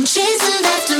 I'm chasing after